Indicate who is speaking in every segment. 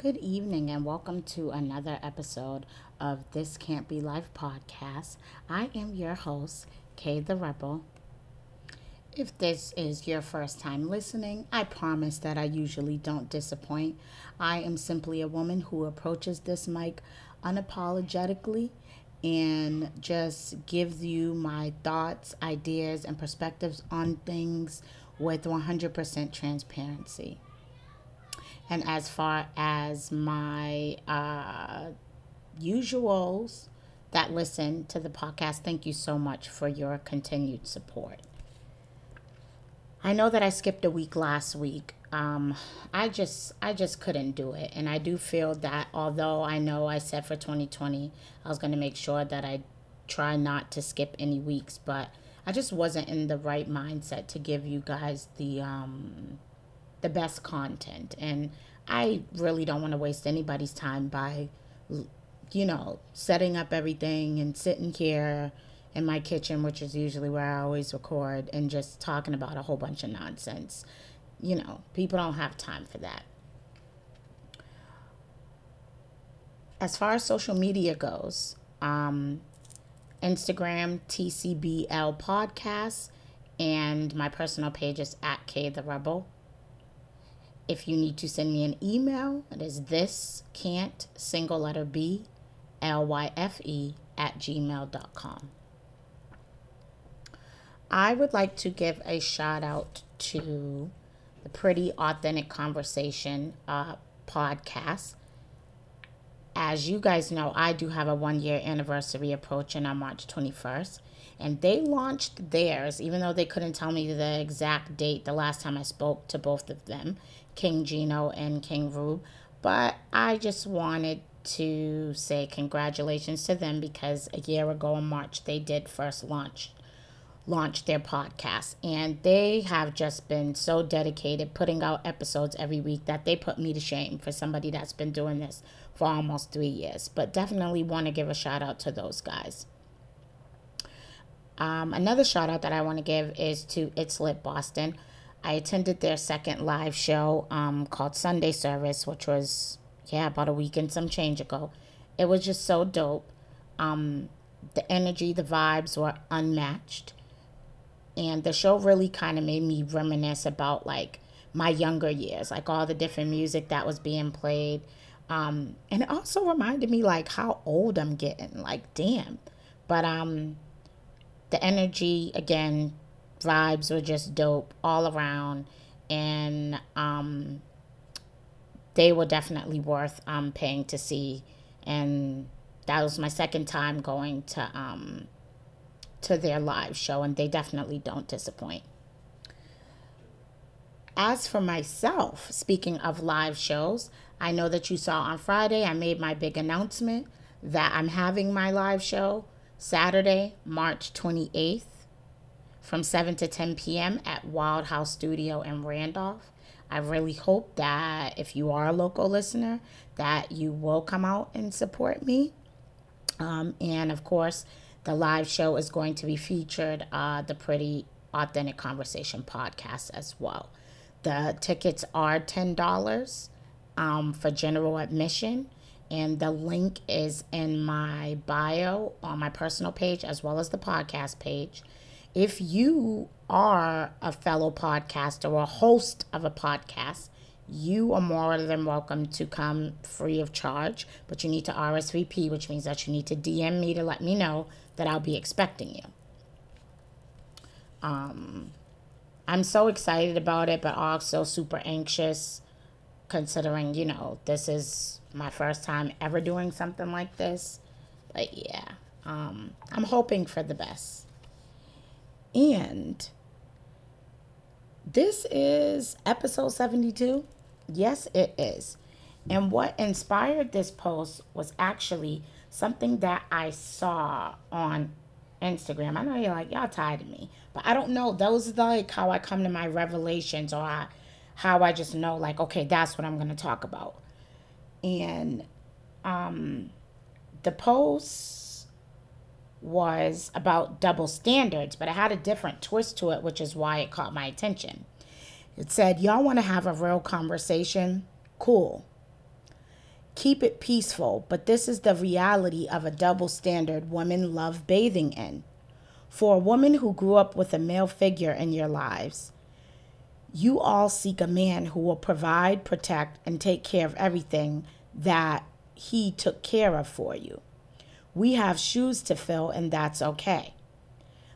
Speaker 1: Good evening and welcome to another episode of This Can't Be Life podcast. I am your host, Kay the Rebel. If this is your first time listening, I promise that I usually don't disappoint. I am simply a woman who approaches this mic unapologetically and just gives you my thoughts, ideas, and perspectives on things with 100% transparency. And as far as my uh, usuals that listen to the podcast, thank you so much for your continued support. I know that I skipped a week last week. Um, I just I just couldn't do it, and I do feel that although I know I said for 2020 I was going to make sure that I try not to skip any weeks, but I just wasn't in the right mindset to give you guys the um, the best content. And I really don't want to waste anybody's time by, you know, setting up everything and sitting here in my kitchen, which is usually where I always record, and just talking about a whole bunch of nonsense. You know, people don't have time for that. As far as social media goes, um, Instagram, TCBL Podcast, and my personal page is at K the Rebel. If you need to send me an email, it is this can't single letter B L Y F E at gmail.com. I would like to give a shout out to the Pretty Authentic Conversation uh, podcast. As you guys know, I do have a one year anniversary approaching on March 21st and they launched theirs, even though they couldn't tell me the exact date the last time I spoke to both of them, King Gino and King Rube. But I just wanted to say congratulations to them because a year ago in March they did first launch launch their podcast and they have just been so dedicated putting out episodes every week that they put me to shame for somebody that's been doing this for almost 3 years but definitely want to give a shout out to those guys um, another shout out that I want to give is to It's Lit Boston. I attended their second live show um, called Sunday Service, which was, yeah, about a week and some change ago. It was just so dope. Um, the energy, the vibes were unmatched. And the show really kind of made me reminisce about like my younger years, like all the different music that was being played. Um, and it also reminded me like how old I'm getting. Like, damn. But um, the energy again vibes were just dope all around. And um they were definitely worth um paying to see. And that was my second time going to um to their live show and they definitely don't disappoint. As for myself speaking of live shows i know that you saw on friday i made my big announcement that i'm having my live show Saturday, March 28th from 7 to 10 p.m. at Wild House Studio in Randolph. I really hope that if you are a local listener, that you will come out and support me. Um, and of course, the live show is going to be featured uh, the Pretty Authentic Conversation podcast as well. The tickets are $10 um, for general admission and the link is in my bio on my personal page as well as the podcast page. If you are a fellow podcaster or a host of a podcast, you are more than welcome to come free of charge, but you need to RSVP, which means that you need to DM me to let me know that I'll be expecting you. Um, I'm so excited about it, but also super anxious considering, you know, this is my first time ever doing something like this. But yeah, um, I'm hoping for the best. And this is episode 72. Yes, it is. And what inspired this post was actually something that I saw on Instagram. I know you're like, y'all tired of me. But I don't know. Those are like how I come to my revelations or I how I just know, like, okay, that's what I'm going to talk about. And um, the post was about double standards, but it had a different twist to it, which is why it caught my attention. It said, Y'all want to have a real conversation? Cool. keep it peaceful, but this is the reality of a double standard women love bathing in. For a woman who grew up with a male figure in your lives, you all seek a man who will provide, protect, and take care of everything that he took care of for you. We have shoes to fill, and that's okay.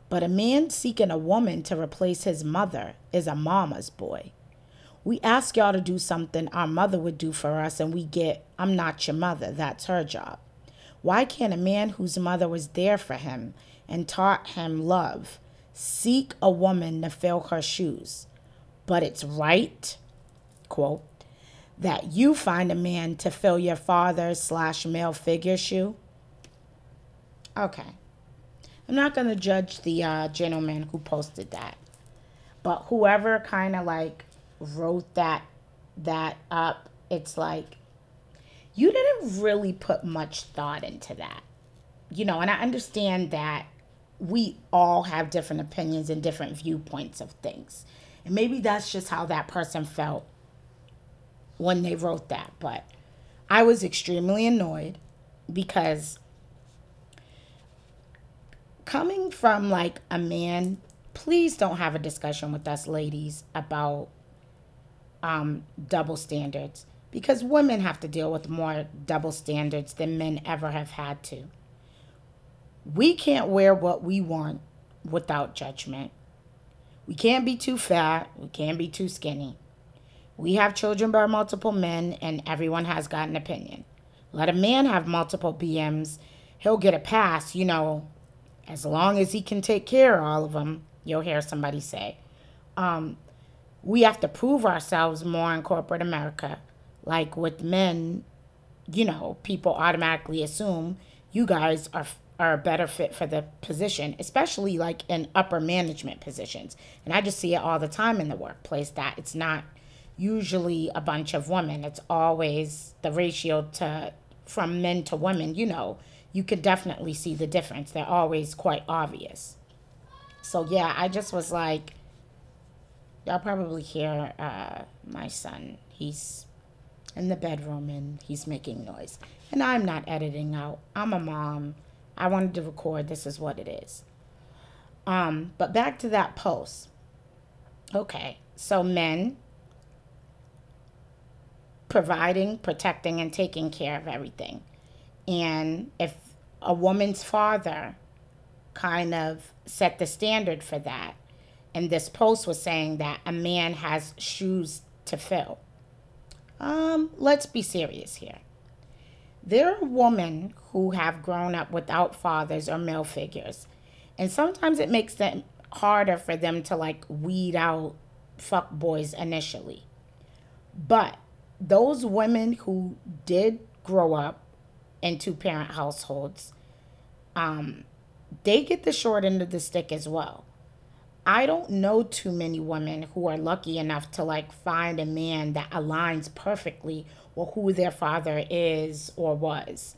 Speaker 1: But a man seeking a woman to replace his mother is a mama's boy. We ask y'all to do something our mother would do for us, and we get, I'm not your mother, that's her job. Why can't a man whose mother was there for him and taught him love seek a woman to fill her shoes? But it's right, quote, that you find a man to fill your father slash male figure shoe. Okay. I'm not going to judge the uh, gentleman who posted that. But whoever kind of like wrote that that up, it's like you didn't really put much thought into that. You know, and I understand that we all have different opinions and different viewpoints of things. And maybe that's just how that person felt when they wrote that. But I was extremely annoyed because coming from like a man, please don't have a discussion with us ladies about um, double standards because women have to deal with more double standards than men ever have had to. We can't wear what we want without judgment. We can't be too fat. We can't be too skinny. We have children by multiple men, and everyone has got an opinion. Let a man have multiple BMs, he'll get a pass, you know, as long as he can take care of all of them, you'll hear somebody say. Um, we have to prove ourselves more in corporate America. Like with men, you know, people automatically assume you guys are are a better fit for the position, especially like in upper management positions. And I just see it all the time in the workplace that it's not usually a bunch of women. It's always the ratio to from men to women, you know, you could definitely see the difference. They're always quite obvious. So yeah, I just was like, y'all probably hear uh, my son. He's in the bedroom and he's making noise. And I'm not editing out. I'm a mom. I wanted to record. This is what it is. Um, but back to that post. Okay, so men providing, protecting, and taking care of everything. And if a woman's father kind of set the standard for that, and this post was saying that a man has shoes to fill. Um, let's be serious here. There are women who have grown up without fathers or male figures, and sometimes it makes it harder for them to like weed out fuck boys initially. But those women who did grow up in two parent households, um, they get the short end of the stick as well. I don't know too many women who are lucky enough to like find a man that aligns perfectly with who their father is or was.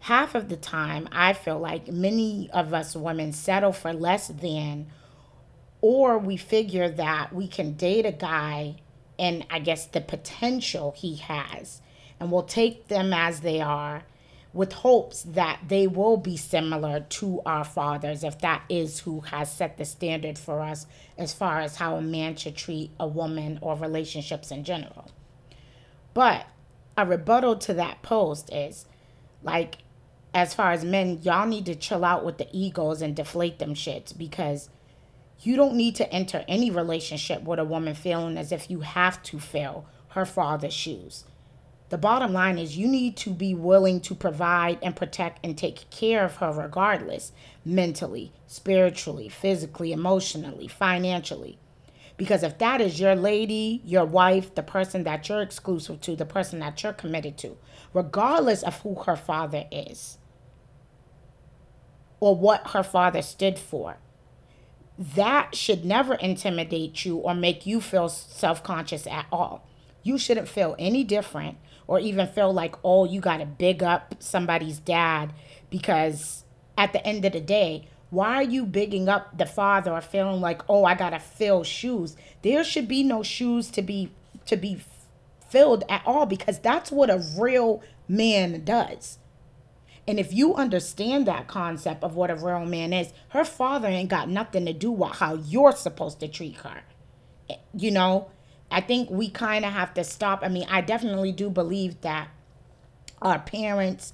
Speaker 1: Half of the time, I feel like many of us women settle for less than, or we figure that we can date a guy and I guess the potential he has, and we'll take them as they are with hopes that they will be similar to our fathers if that is who has set the standard for us as far as how a man should treat a woman or relationships in general. But a rebuttal to that post is like, as far as men, y'all need to chill out with the egos and deflate them shits because you don't need to enter any relationship with a woman feeling as if you have to fill her father's shoes. The bottom line is you need to be willing to provide and protect and take care of her regardless, mentally, spiritually, physically, emotionally, financially. Because if that is your lady, your wife, the person that you're exclusive to, the person that you're committed to, regardless of who her father is or what her father stood for, that should never intimidate you or make you feel self conscious at all. You shouldn't feel any different or even feel like, oh, you got to big up somebody's dad because at the end of the day, why are you bigging up the father or feeling like, oh, I got to fill shoes? There should be no shoes to be to be filled at all because that's what a real man does. And if you understand that concept of what a real man is, her father ain't got nothing to do with how you're supposed to treat her. Eh, you know, I think we kind of have to stop. I mean, I definitely do believe that our parents'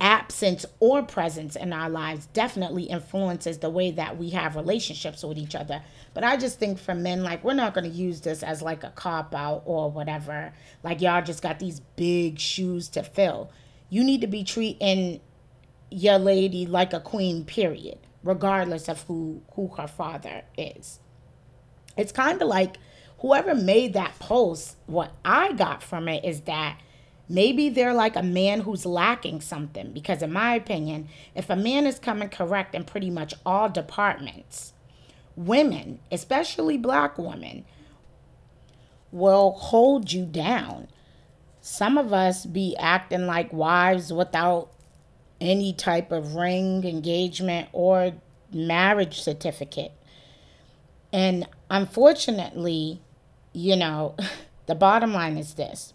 Speaker 1: absence or presence in our lives definitely influences the way that we have relationships with each other. But I just think for men, like, we're not going to use this as like a cop out or whatever. Like, y'all just got these big shoes to fill. You need to be treating your lady like a queen, period, regardless of who, who her father is. It's kind of like whoever made that post, what I got from it is that maybe they're like a man who's lacking something. Because, in my opinion, if a man is coming correct in pretty much all departments, women, especially black women, will hold you down. Some of us be acting like wives without any type of ring, engagement, or marriage certificate. And unfortunately, you know, the bottom line is this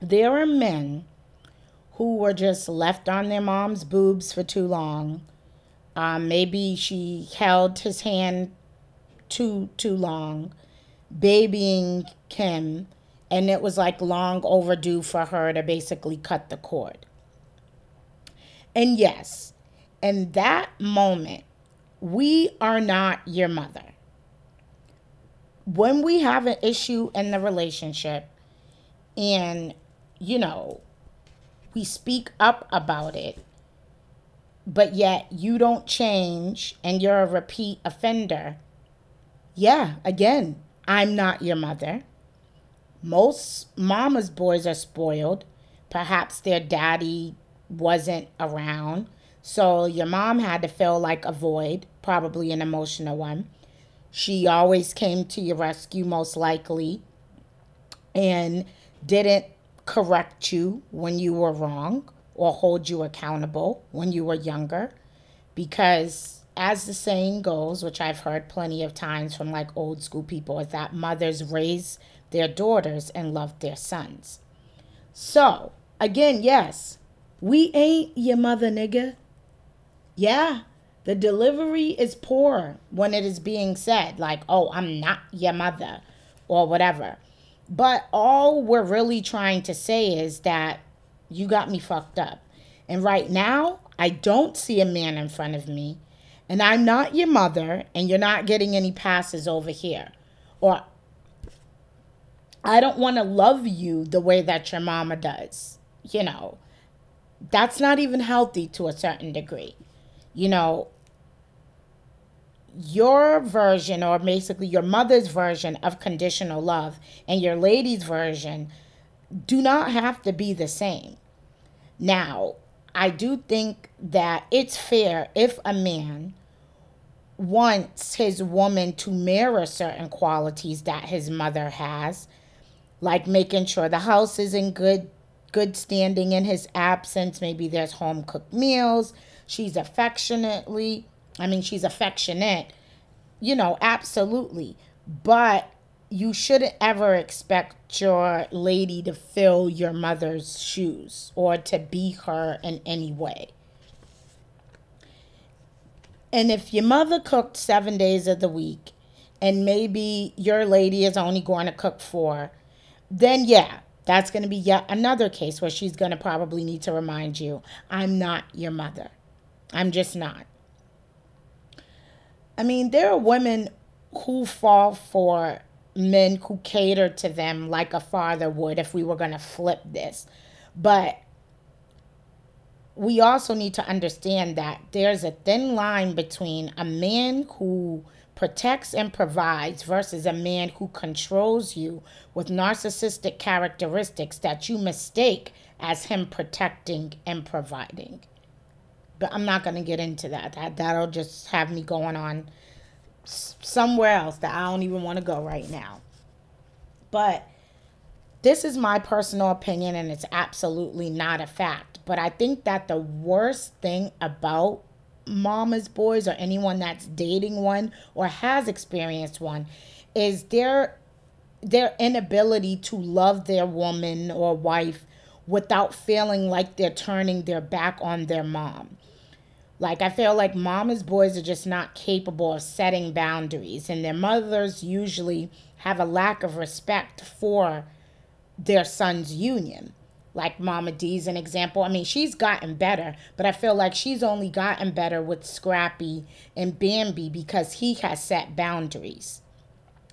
Speaker 1: there are men who were just left on their mom's boobs for too long. Um, maybe she held his hand too too long, babying him, and it was like long overdue for her to basically cut the cord. And yes, in that moment, we are not your mother when we have an issue in the relationship and, you know, we speak up about it, but yet you don't change and you're a repeat offender, yeah, again, I'm not your mother. Most mama's boys are spoiled. Perhaps their daddy wasn't around. So your mom had to fill like a void, probably an emotional one. She always came to your rescue, most likely, and didn't correct you when you were wrong or hold you accountable when you were younger. Because, as the saying goes, which I've heard plenty of times from like old school people, is that mothers raise their daughters and love their sons. So, again, yes, we ain't your mother, nigga. Yeah, the delivery is poor when it is being said, like, oh, I'm not your mother or whatever. But all we're really trying to say is that you got me fucked up. And right now, I don't see a man in front of me, and I'm not your mother, and you're not getting any passes over here. Or I don't want to love you the way that your mama does. You know, that's not even healthy to a certain degree you know, your version or basically your mother's version of conditional love and your lady's version do not have to be the same. Now, I do think that it's fair if a man wants his woman to mirror certain qualities that his mother has, like making sure the house is in good good standing in his absence, maybe there's home cooked meals, She's affectionately, I mean, she's affectionate, you know, absolutely. But you shouldn't ever expect your lady to fill your mother's shoes or to be her in any way. And if your mother cooked seven days of the week and maybe your lady is only going to cook four, then yeah, that's going to be yet another case where she's going to probably need to remind you, I'm not your mother. I'm just not. I mean, there are women who fall for men who cater to them like a father would if we were going to flip this. But we also need to understand that there's a thin line between a man who protects and provides versus a man who controls you with narcissistic characteristics that you mistake as him protecting and providing but I'm not going to get into that. That that'll just have me going on somewhere else that I don't even want to go right now. But this is my personal opinion and it's absolutely not a fact. But I think that the worst thing about mama's boys or anyone that's dating one or has experienced one is they're their inability to love their woman or wife without feeling like they're turning their back on their mom. Like, I feel like mama's boys are just not capable of setting boundaries, and their mothers usually have a lack of respect for their son's union. Like Mama D's an example. I mean, she's gotten better, but I feel like she's only gotten better with Scrappy and Bambi because he has set boundaries.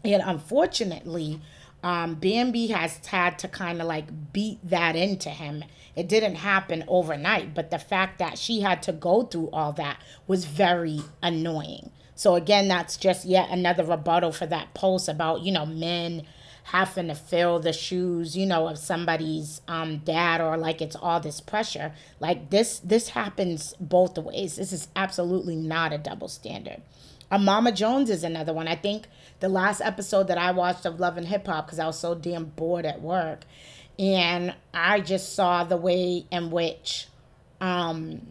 Speaker 1: And unfortunately, um, Bambi has had to kind of like beat that into him. It didn't happen overnight, but the fact that she had to go through all that was very annoying. So, again, that's just yet another rebuttal for that post about, you know, men having to fill the shoes, you know, of somebody's um, dad or like it's all this pressure. Like this, this happens both ways. This is absolutely not a double standard. A Mama Jones is another one. I think the last episode that I watched of Love and Hip Hop because I was so damn bored at work, and I just saw the way in which, um,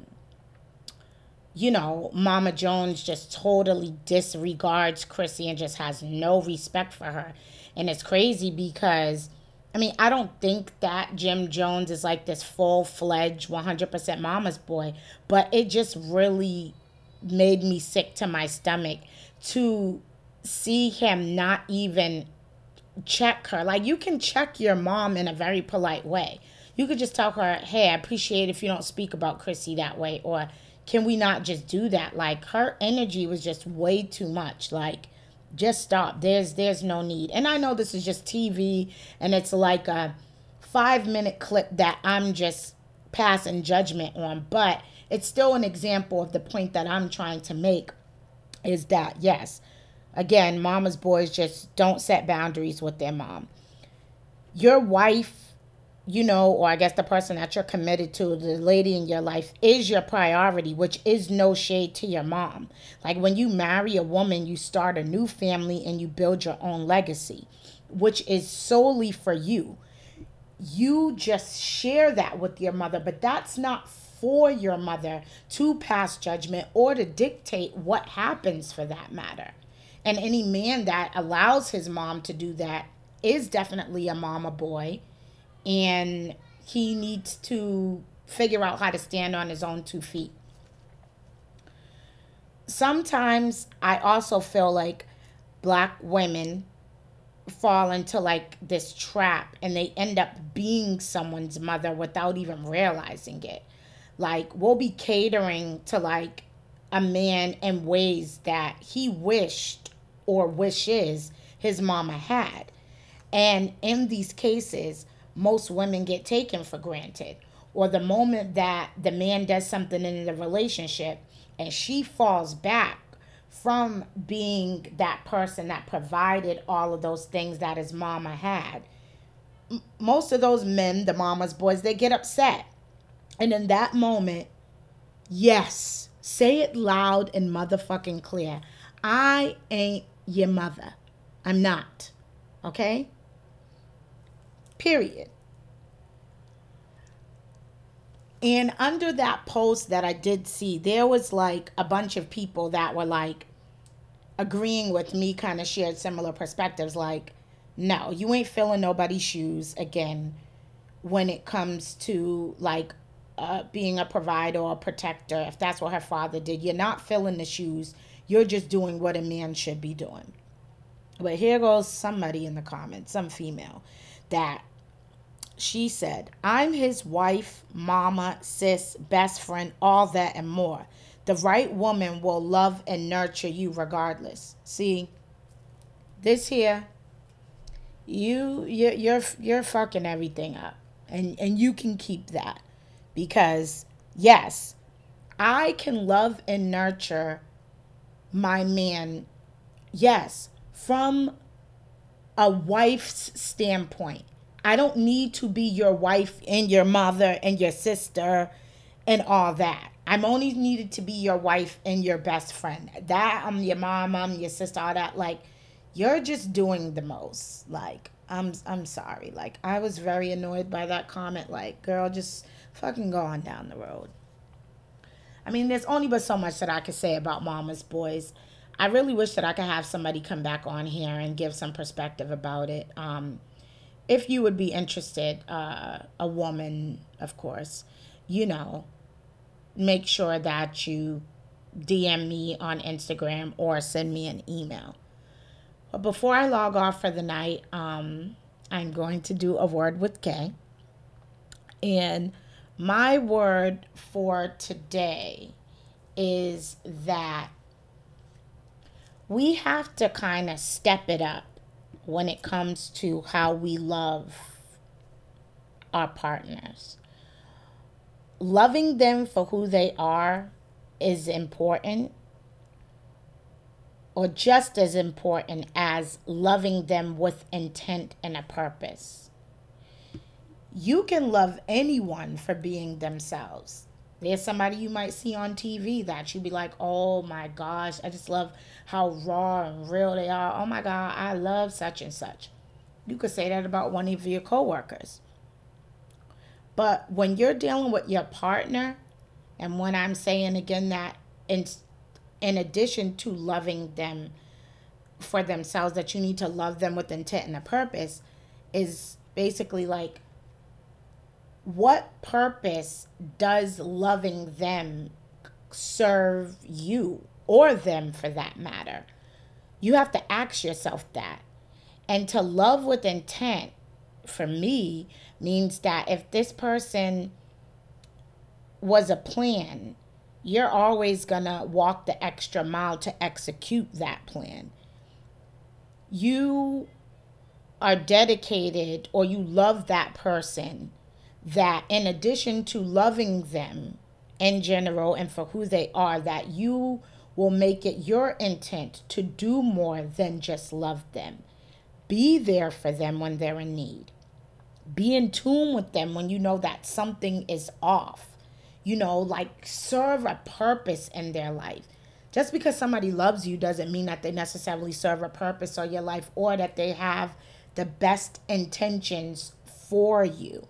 Speaker 1: you know, Mama Jones just totally disregards Chrissy and just has no respect for her, and it's crazy because. I mean, I don't think that Jim Jones is like this full fledged 100% mama's boy, but it just really made me sick to my stomach to see him not even check her. Like you can check your mom in a very polite way. You could just tell her, "Hey, I appreciate if you don't speak about Chrissy that way," or "Can we not just do that?" Like her energy was just way too much. Like just stop. There's there's no need. And I know this is just TV and it's like a 5-minute clip that I'm just passing judgment on, but it's still an example of the point that I'm trying to make is that yes, again, mama's boys just don't set boundaries with their mom. Your wife, you know, or I guess the person that you're committed to, the lady in your life, is your priority, which is no shade to your mom. Like when you marry a woman, you start a new family and you build your own legacy, which is solely for you. You just share that with your mother, but that's not for your mother to pass judgment or to dictate what happens for that matter. And any man that allows his mom to do that is definitely a mama boy. And he needs to figure out how to stand on his own two feet. Sometimes I also feel like black women fall into like this trap and they end up being someone's mother without even realizing it like we'll be catering to like a man in ways that he wished or wishes his mama had. And in these cases, most women get taken for granted. Or the moment that the man does something in the relationship and she falls back from being that person that provided all of those things that his mama had, most of those men, the mama's boys, they get upset and in that moment, yes, say it loud and motherfucking clear. I ain't your mother. I'm not. Okay? Period. And under that post that I did see, there was like a bunch of people that were like agreeing with me, kind of shared similar perspectives. Like, no, you ain't filling nobody's shoes again when it comes to like uh, being a provider or a protector, if that's what her father did. You're not filling the shoes. You're just doing what a man should be doing. But here goes somebody in the comments, some female, that she said, I'm his wife, mama, sis, best friend, all that and more. The right woman will love and nurture you regardless. See, this here, you you're you're, you're fucking everything up. And and you can keep that because, yes, I can love and nurture my man, yes, from a wife's standpoint. I don't need to be your wife and your mother and your sister and all that. I'm only needed to be your wife and your best friend. That I'm your mom, I'm your sister, all that. Like, you're just doing the most. Like, I'm I'm sorry. Like, I was very annoyed by that comment. Like, girl, just fucking go on down the road. I mean, there's only but so much that I could say about Mama's Boys. I really wish that I could have somebody come back on here and give some perspective about it. Um, if you would be interested, uh, a woman, of course, you know, make sure that you DM me on Instagram or send me an email. But before I log off for the night, um, I'm going to do a word with Kay. And my word for today is that we have to kind of step it up when it comes to how we love our partners. Loving them for who they are is important, or just as important as loving them with intent and a purpose. You can love anyone for being themselves. There's somebody you might see on TV that you'd be like, oh my gosh, I just love how raw and real they are. Oh my God, I love such and such. You could say that about one of your coworkers. But when you're dealing with your partner, and when I'm saying again that in, in addition to loving them for themselves, that you need to love them with intent and a purpose, is basically like what purpose does loving them serve you or them for that matter? You have to ask yourself that. And to love with intent for me means that if this person was a plan, you're always going to walk the extra mile to execute that plan. You are dedicated or you love that person that in addition to loving them in general and for who they are, that you will make it your intent to do more than just love them. Be there for them when they're in need. Be in tune with them when you know that something is off. You know, like serve a purpose in their life. Just because somebody loves you doesn't mean that they necessarily serve a purpose or your life or that they have the best intentions for you.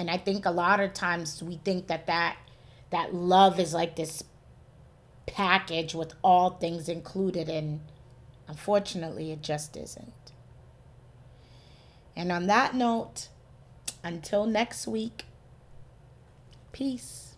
Speaker 1: And I think a lot of times we think that that that love is like this package with all things included and unfortunately it just isn't. And on that note, until next week, peace.